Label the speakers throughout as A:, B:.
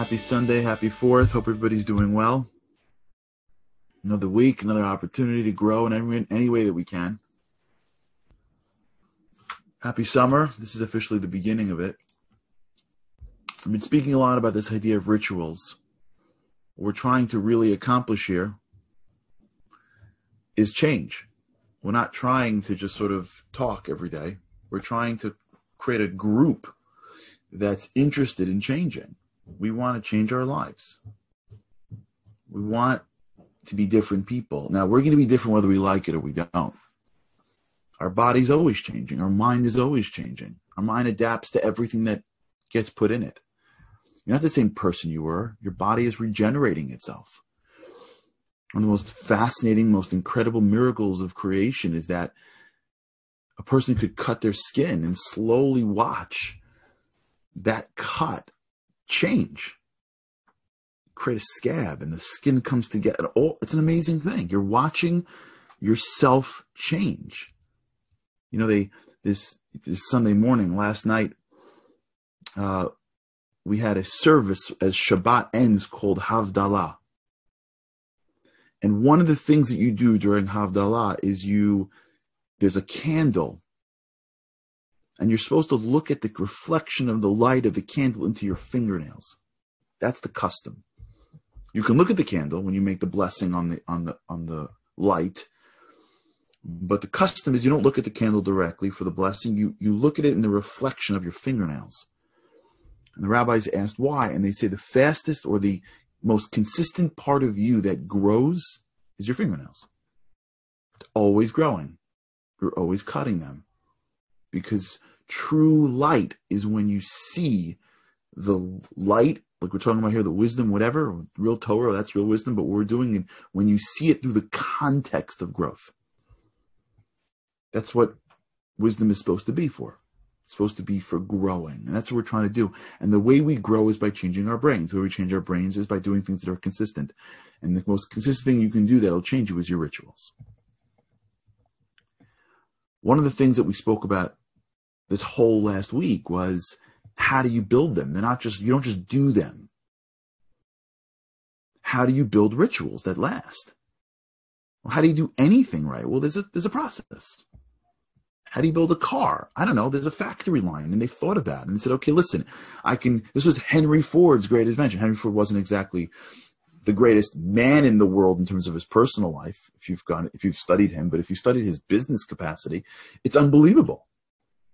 A: Happy Sunday, happy fourth. Hope everybody's doing well. Another week, another opportunity to grow in any, any way that we can. Happy summer. This is officially the beginning of it. I've been speaking a lot about this idea of rituals. What we're trying to really accomplish here is change. We're not trying to just sort of talk every day. We're trying to create a group that's interested in changing. We want to change our lives. We want to be different people. Now, we're going to be different whether we like it or we don't. Our body's always changing. Our mind is always changing. Our mind adapts to everything that gets put in it. You're not the same person you were. Your body is regenerating itself. One of the most fascinating, most incredible miracles of creation is that a person could cut their skin and slowly watch that cut change. Create a scab and the skin comes together. Oh it's an amazing thing. You're watching yourself change. You know they this this sunday morning last night uh we had a service as shabbat ends called havdalah. And one of the things that you do during havdalah is you there's a candle and you're supposed to look at the reflection of the light of the candle into your fingernails. That's the custom. You can look at the candle when you make the blessing on the on the on the light, but the custom is you don't look at the candle directly for the blessing. You you look at it in the reflection of your fingernails. And the rabbis asked why, and they say the fastest or the most consistent part of you that grows is your fingernails. It's always growing. You're always cutting them because true light is when you see the light, like we're talking about here, the wisdom, whatever, real Torah, that's real wisdom, but what we're doing and when you see it through the context of growth. That's what wisdom is supposed to be for. It's supposed to be for growing. And that's what we're trying to do. And the way we grow is by changing our brains. The way we change our brains is by doing things that are consistent. And the most consistent thing you can do that'll change you is your rituals. One of the things that we spoke about this whole last week was how do you build them? They're not just, you don't just do them. How do you build rituals that last? Well, how do you do anything right? Well, there's a, there's a process. How do you build a car? I don't know. There's a factory line and they thought about it and they said, okay, listen, I can, this was Henry Ford's great invention. Henry Ford wasn't exactly the greatest man in the world in terms of his personal life. If you've gone, if you've studied him, but if you studied his business capacity, it's unbelievable.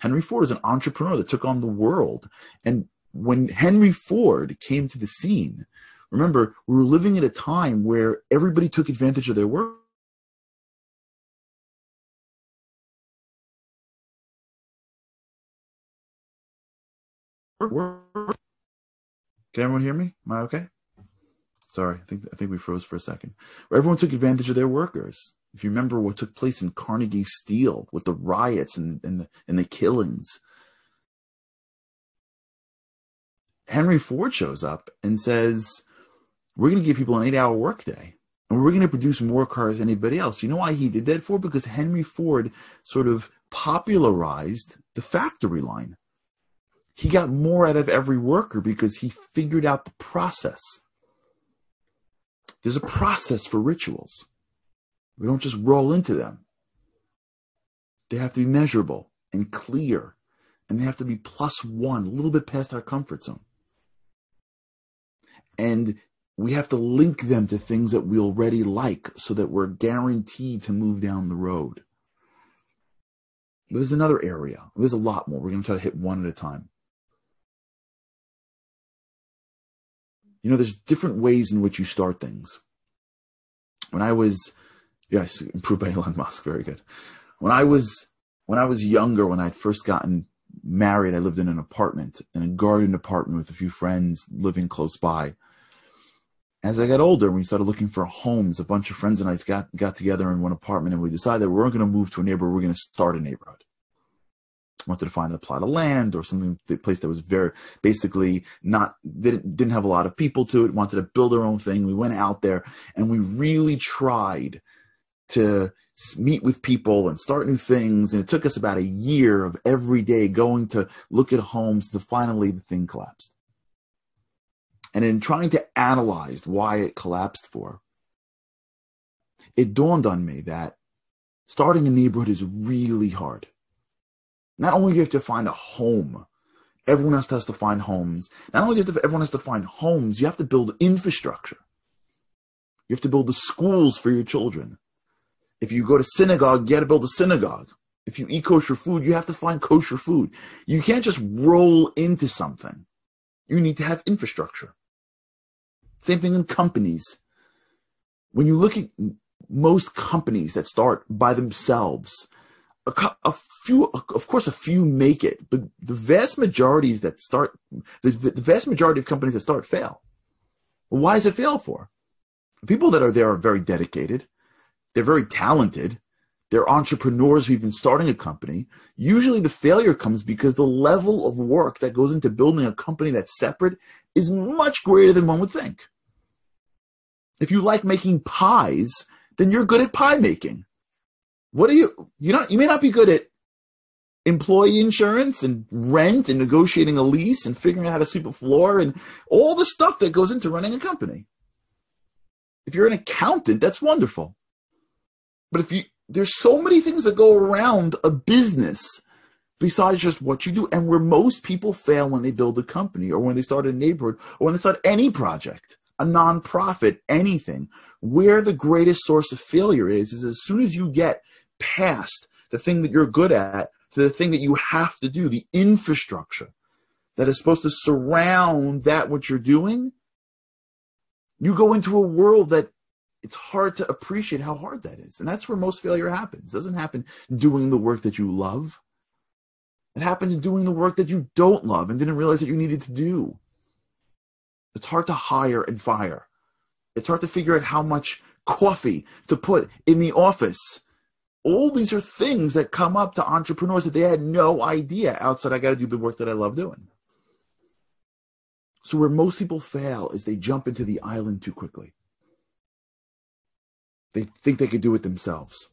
A: Henry Ford is an entrepreneur that took on the world. And when Henry Ford came to the scene, remember, we were living at a time where everybody took advantage of their work. Can everyone hear me? Am I okay? Sorry, I think I think we froze for a second. Everyone took advantage of their workers. If you remember what took place in Carnegie Steel with the riots and, and, the, and the killings, Henry Ford shows up and says, We're going to give people an eight hour workday and we're going to produce more cars than anybody else. You know why he did that for? Because Henry Ford sort of popularized the factory line. He got more out of every worker because he figured out the process. There's a process for rituals. We don't just roll into them. They have to be measurable and clear, and they have to be plus one, a little bit past our comfort zone. And we have to link them to things that we already like so that we're guaranteed to move down the road. There's another area. There's a lot more. We're going to try to hit one at a time. You know, there's different ways in which you start things. When I was Yes, improved by Elon Musk. Very good. When I was when I was younger, when I'd first gotten married, I lived in an apartment, in a garden apartment with a few friends living close by. As I got older, we started looking for homes. A bunch of friends and I got got together in one apartment, and we decided we weren't going to move to a neighborhood. We we're going to start a neighborhood. Wanted to find a plot of land or something, the place that was very basically not didn't didn't have a lot of people to it. Wanted to build our own thing. We went out there and we really tried to meet with people and start new things. And it took us about a year of every day going to look at homes to finally the thing collapsed. And in trying to analyze why it collapsed for, it dawned on me that starting a neighborhood is really hard. Not only do you have to find a home, everyone else has to find homes. Not only do you have to, everyone has to find homes, you have to build infrastructure. You have to build the schools for your children. If you go to synagogue, you got to build a synagogue. If you eat kosher food, you have to find kosher food. You can't just roll into something. You need to have infrastructure. Same thing in companies. When you look at most companies that start by themselves, a, a, few, of course, a few make it, but the vast majorities that start, the, the vast majority of companies that start fail. why does it fail for? People that are there are very dedicated. They're very talented. They're entrepreneurs who've been starting a company. Usually the failure comes because the level of work that goes into building a company that's separate is much greater than one would think. If you like making pies, then you're good at pie making. What are you you not you may not be good at employee insurance and rent and negotiating a lease and figuring out how to sweep a floor and all the stuff that goes into running a company. If you're an accountant, that's wonderful. But if you there's so many things that go around a business besides just what you do and where most people fail when they build a company or when they start a neighborhood or when they start any project a nonprofit anything where the greatest source of failure is is as soon as you get past the thing that you're good at to the thing that you have to do the infrastructure that is supposed to surround that what you're doing you go into a world that it's hard to appreciate how hard that is. And that's where most failure happens. It doesn't happen doing the work that you love. It happens doing the work that you don't love and didn't realize that you needed to do. It's hard to hire and fire. It's hard to figure out how much coffee to put in the office. All these are things that come up to entrepreneurs that they had no idea outside I got to do the work that I love doing. So where most people fail is they jump into the island too quickly. They think they could do it themselves.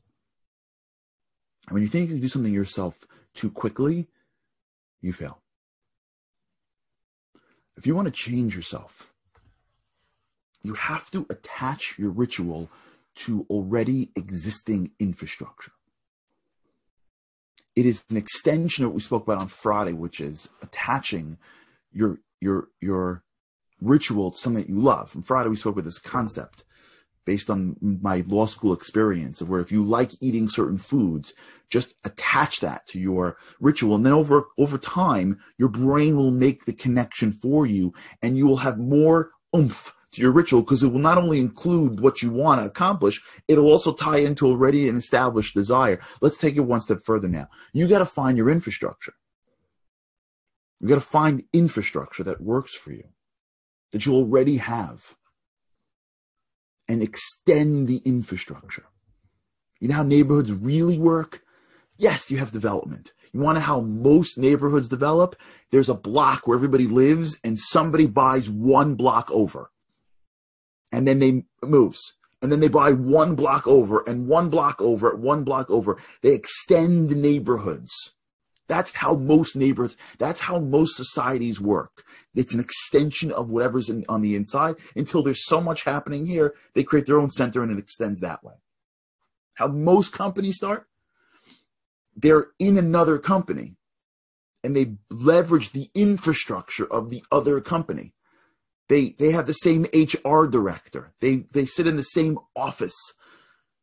A: And when you think you can do something yourself too quickly, you fail. If you want to change yourself, you have to attach your ritual to already existing infrastructure. It is an extension of what we spoke about on Friday, which is attaching your your your ritual to something that you love. On Friday we spoke about this concept based on my law school experience of where if you like eating certain foods, just attach that to your ritual. And then over, over time, your brain will make the connection for you and you will have more oomph to your ritual because it will not only include what you want to accomplish, it'll also tie into already an established desire. Let's take it one step further now. You got to find your infrastructure. You got to find infrastructure that works for you, that you already have and extend the infrastructure. You know how neighborhoods really work? Yes, you have development. You want to how most neighborhoods develop? There's a block where everybody lives and somebody buys one block over. And then they moves. And then they buy one block over and one block over, one block over. They extend the neighborhoods. That's how most neighbors, that's how most societies work. It's an extension of whatever's in, on the inside until there's so much happening here, they create their own center and it extends that way. How most companies start? They're in another company and they leverage the infrastructure of the other company. They, they have the same HR director. They, they sit in the same office.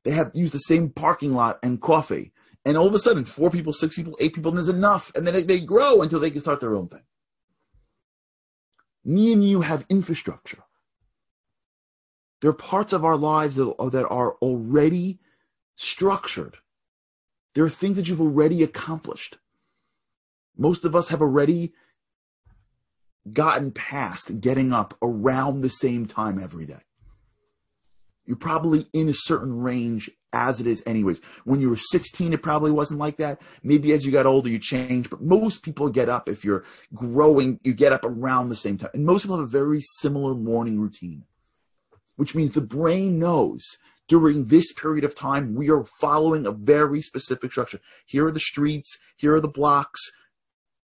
A: They have use the same parking lot and coffee and all of a sudden, four people, six people, eight people, and there's enough. And then they grow until they can start their own thing. Me and you have infrastructure. There are parts of our lives that, that are already structured. There are things that you've already accomplished. Most of us have already gotten past getting up around the same time every day. You're probably in a certain range as it is anyways. When you were 16, it probably wasn't like that. Maybe as you got older, you changed, but most people get up if you're growing, you get up around the same time. And most people have a very similar morning routine, which means the brain knows during this period of time, we are following a very specific structure. Here are the streets, here are the blocks.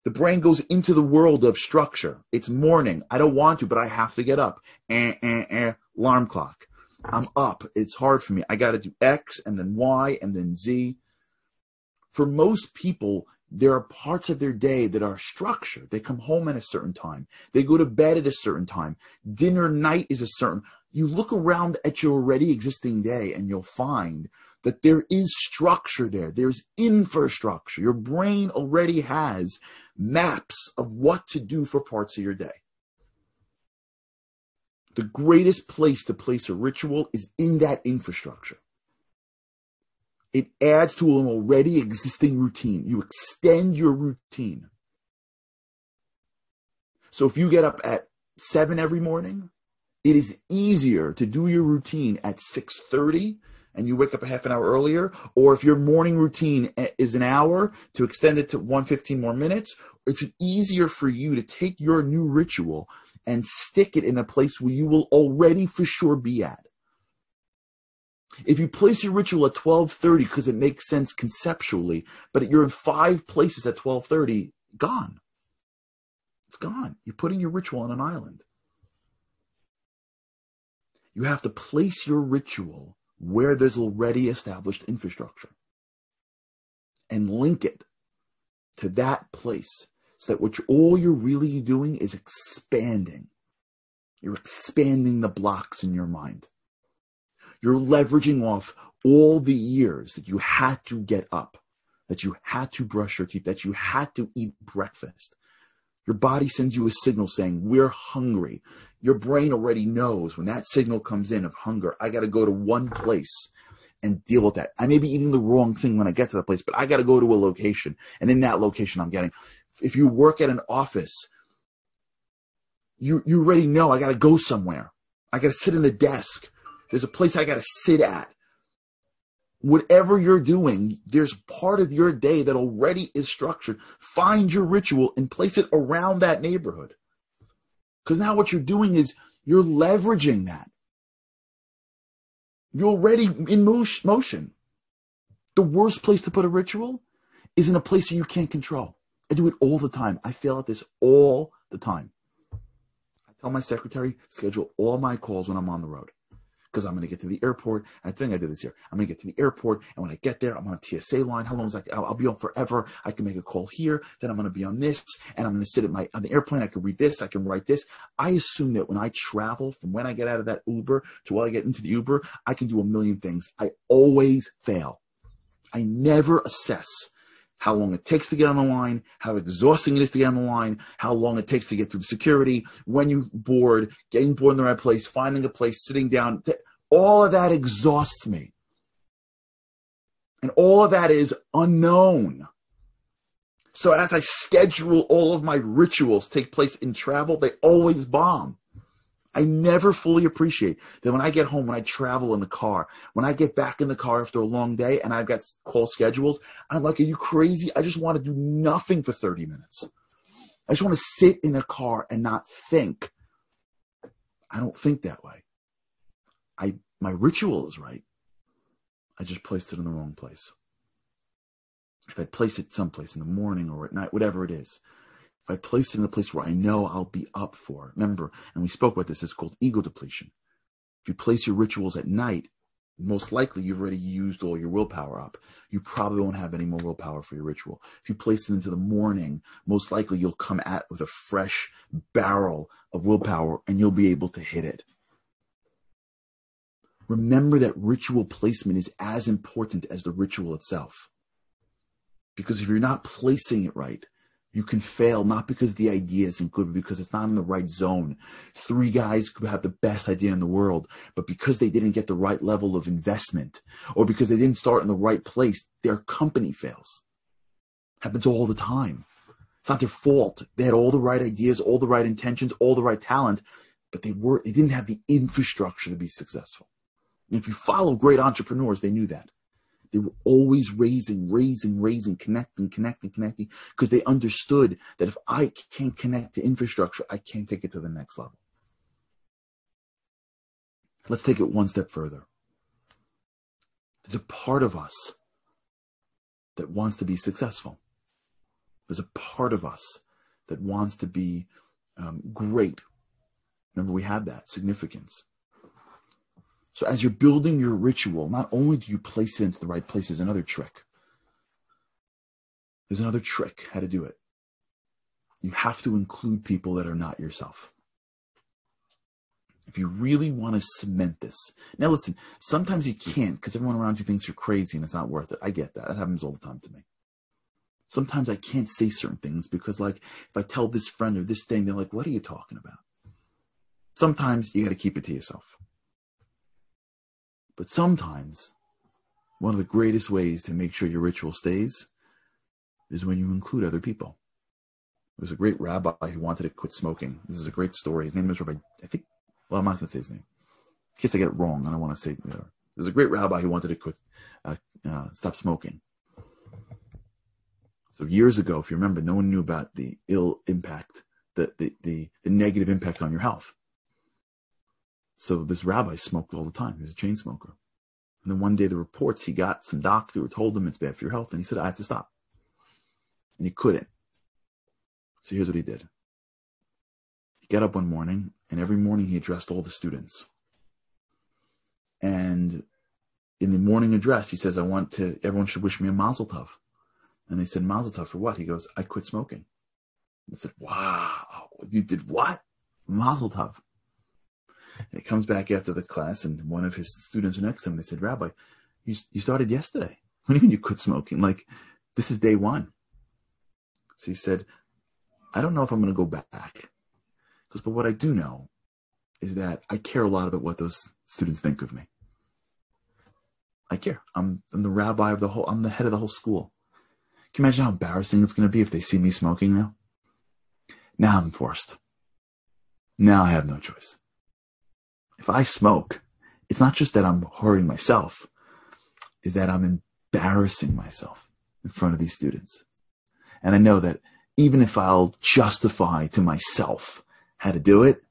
A: The brain goes into the world of structure. It's morning. I don't want to, but I have to get up. Eh, eh, eh, alarm clock. I'm up. It's hard for me. I got to do X and then Y and then Z. For most people, there are parts of their day that are structured. They come home at a certain time. They go to bed at a certain time. Dinner night is a certain. You look around at your already existing day and you'll find that there is structure there. There's infrastructure. Your brain already has maps of what to do for parts of your day. The greatest place to place a ritual is in that infrastructure. It adds to an already existing routine. You extend your routine. So if you get up at 7 every morning, it is easier to do your routine at 6:30 and you wake up a half an hour earlier or if your morning routine is an hour to extend it to 115 more minutes it's easier for you to take your new ritual and stick it in a place where you will already for sure be at if you place your ritual at 12:30 because it makes sense conceptually, but you're in five places at 12:30, gone. It's gone. You're putting your ritual on an island. You have to place your ritual where there's already established infrastructure and link it to that place so that what you're, all you're really doing is expanding. You're expanding the blocks in your mind. You're leveraging off all the years that you had to get up, that you had to brush your teeth, that you had to eat breakfast. Your body sends you a signal saying, We're hungry. Your brain already knows when that signal comes in of hunger, I got to go to one place and deal with that. I may be eating the wrong thing when I get to that place, but I got to go to a location. And in that location, I'm getting. If you work at an office, you, you already know I got to go somewhere. I got to sit in a desk. There's a place I got to sit at. Whatever you're doing, there's part of your day that already is structured. Find your ritual and place it around that neighborhood. Because now what you're doing is you're leveraging that. You're already in motion. The worst place to put a ritual is in a place that you can't control. I do it all the time. I fail at this all the time. I tell my secretary, schedule all my calls when I'm on the road because I'm going to get to the airport. I think I did this here. I'm going to get to the airport, and when I get there, I'm on a TSA line. How long is that? I'll, I'll, be on forever. I can make a call here. Then I'm going to be on this, and I'm going to sit at my on the airplane. I can read this. I can write this. I assume that when I travel, from when I get out of that Uber to while I get into the Uber, I can do a million things. I always fail. I never assess how long it takes to get on the line, how exhausting it is to get on the line, how long it takes to get through the security, when you board, getting board in the right place, finding a place, sitting down. All of that exhausts me. And all of that is unknown. So as I schedule all of my rituals take place in travel, they always bomb. I never fully appreciate that when I get home, when I travel in the car, when I get back in the car after a long day and I've got call schedules, I'm like, are you crazy? I just want to do nothing for 30 minutes. I just want to sit in a car and not think. I don't think that way. I my ritual is right. I just placed it in the wrong place. If I place it someplace in the morning or at night, whatever it is, if I place it in a place where I know I'll be up for, remember, and we spoke about this, it's called ego depletion. If you place your rituals at night, most likely you've already used all your willpower up. You probably won't have any more willpower for your ritual. If you place it into the morning, most likely you'll come at with a fresh barrel of willpower and you'll be able to hit it. Remember that ritual placement is as important as the ritual itself. Because if you're not placing it right, you can fail not because the idea isn't good, but because it's not in the right zone. Three guys could have the best idea in the world, but because they didn't get the right level of investment or because they didn't start in the right place, their company fails. Happens all the time. It's not their fault. They had all the right ideas, all the right intentions, all the right talent, but they were they didn't have the infrastructure to be successful. And if you follow great entrepreneurs, they knew that. They were always raising, raising, raising, connecting, connecting, connecting, because they understood that if I can't connect to infrastructure, I can't take it to the next level. Let's take it one step further. There's a part of us that wants to be successful. There's a part of us that wants to be um, great. Remember, we have that significance. So as you're building your ritual, not only do you place it into the right place, there's another trick. There's another trick how to do it. You have to include people that are not yourself. If you really want to cement this. Now listen, sometimes you can't because everyone around you thinks you're crazy and it's not worth it. I get that. That happens all the time to me. Sometimes I can't say certain things because like if I tell this friend or this thing, they're like, what are you talking about? Sometimes you got to keep it to yourself. But sometimes one of the greatest ways to make sure your ritual stays is when you include other people. There's a great rabbi who wanted to quit smoking. This is a great story. His name is Rabbi, I think, well, I'm not going to say his name. In case I get it wrong, I don't want to say, you know, there's a great rabbi who wanted to quit, uh, uh, stop smoking. So years ago, if you remember, no one knew about the ill impact, the, the, the, the negative impact on your health. So this rabbi smoked all the time. He was a chain smoker. And then one day the reports he got, some doctor who told him it's bad for your health. And he said, I have to stop. And he couldn't. So here's what he did. He got up one morning and every morning he addressed all the students. And in the morning address, he says, I want to, everyone should wish me a mazel tov. And they said, Mazel tov for what? He goes, I quit smoking. I said, Wow, you did what? Mazel tov. And he comes back after the class, and one of his students next to him, they said, Rabbi, you, you started yesterday. What do you mean you quit smoking? Like, this is day one. So he said, I don't know if I'm going to go back. Because, but what I do know is that I care a lot about what those students think of me. I care. I'm, I'm the rabbi of the whole, I'm the head of the whole school. Can you imagine how embarrassing it's going to be if they see me smoking now? Now I'm forced. Now I have no choice. If I smoke, it's not just that I'm hurting myself, is that I'm embarrassing myself in front of these students. And I know that even if I'll justify to myself how to do it,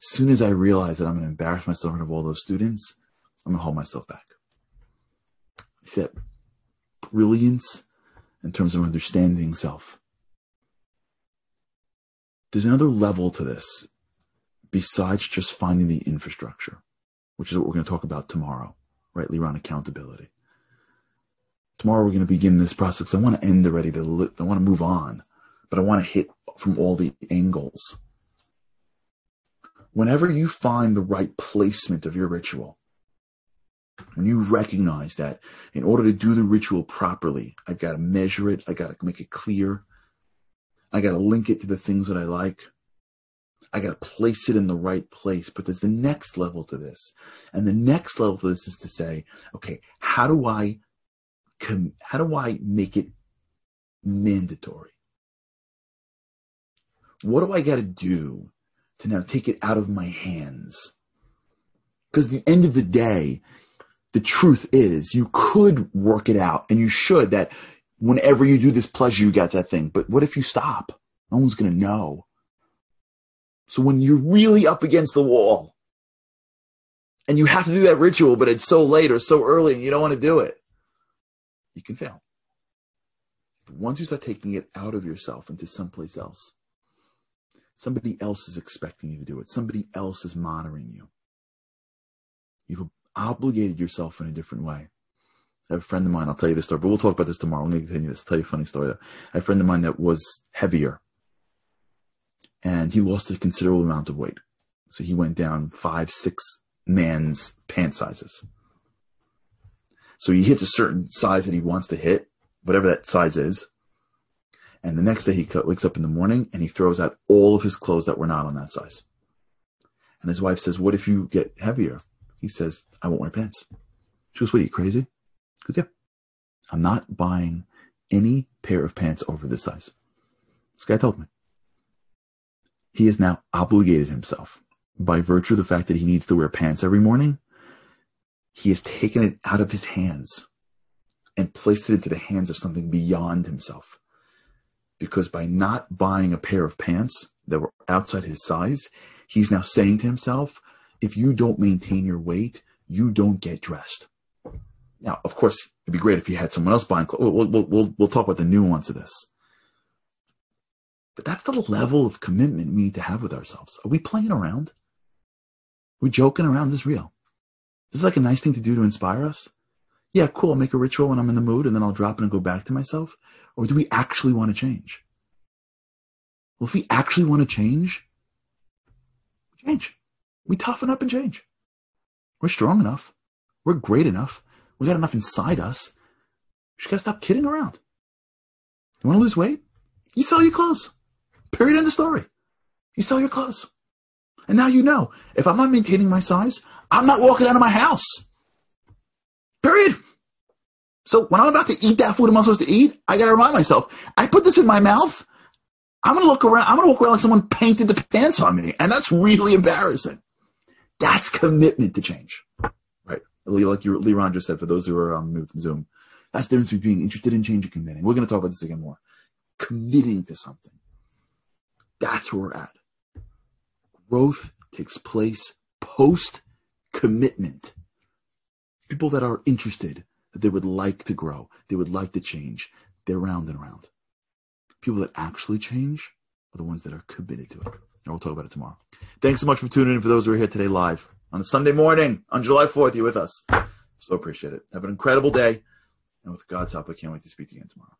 A: as soon as I realize that I'm going to embarrass myself in front of all those students, I'm going to hold myself back. See that brilliance in terms of understanding self. There's another level to this besides just finding the infrastructure, which is what we're going to talk about tomorrow, rightly around accountability. Tomorrow we're going to begin this process. I want to end already. I want to move on, but I want to hit from all the angles. Whenever you find the right placement of your ritual, and you recognize that in order to do the ritual properly, I've got to measure it, I got to make it clear, I got to link it to the things that I like. I got to place it in the right place. But there's the next level to this. And the next level to this is to say, okay, how do I how do I make it mandatory? What do I got to do to now take it out of my hands? Because at the end of the day, the truth is you could work it out and you should that whenever you do this pleasure, you got that thing. But what if you stop? No one's going to know. So when you're really up against the wall and you have to do that ritual, but it's so late or so early and you don't want to do it, you can fail. But once you start taking it out of yourself into someplace else, somebody else is expecting you to do it. Somebody else is monitoring you. You've obligated yourself in a different way. I have a friend of mine, I'll tell you this story, but we'll talk about this tomorrow. I'm going to continue this, I'll tell you a funny story. I have a friend of mine that was heavier and he lost a considerable amount of weight. So he went down five, six man's pant sizes. So he hits a certain size that he wants to hit, whatever that size is. And the next day he wakes up in the morning and he throws out all of his clothes that were not on that size. And his wife says, What if you get heavier? He says, I won't wear pants. She goes, What are you crazy? He goes, Yeah. I'm not buying any pair of pants over this size. This guy told me. He has now obligated himself by virtue of the fact that he needs to wear pants every morning he has taken it out of his hands and placed it into the hands of something beyond himself. Because by not buying a pair of pants that were outside his size, he's now saying to himself, if you don't maintain your weight, you don't get dressed. Now, of course, it'd be great if you had someone else buying clothes. We'll, we'll, we'll, we'll talk about the nuance of this. But that's the level of commitment we need to have with ourselves. Are we playing around? We joking around? Is this real? Is this like a nice thing to do to inspire us? Yeah, cool. I'll make a ritual when I'm in the mood and then I'll drop it and go back to myself. Or do we actually want to change? Well, if we actually want to change, change. We toughen up and change. We're strong enough. We're great enough. We got enough inside us. We just got to stop kidding around. You want to lose weight? You sell your clothes. Period. End of story. You sell your clothes. And now you know if I'm not maintaining my size, I'm not walking out of my house. Period. So when I'm about to eat that food I'm not supposed to eat, I got to remind myself, I put this in my mouth. I'm going to look around. I'm going to walk around like someone painted the pants on me. And that's really embarrassing. That's commitment to change. Right. Like you, Leron just said, for those who are on Zoom, that's the difference between being interested in change and committing. We're going to talk about this again more. Committing to something. That's where we're at. Growth takes place post commitment. People that are interested, that they would like to grow, they would like to change, they're round and round. People that actually change are the ones that are committed to it. And we'll talk about it tomorrow. Thanks so much for tuning in for those who are here today live on a Sunday morning on July 4th. You're with us. So appreciate it. Have an incredible day. And with God's help, I can't wait to speak to you again tomorrow.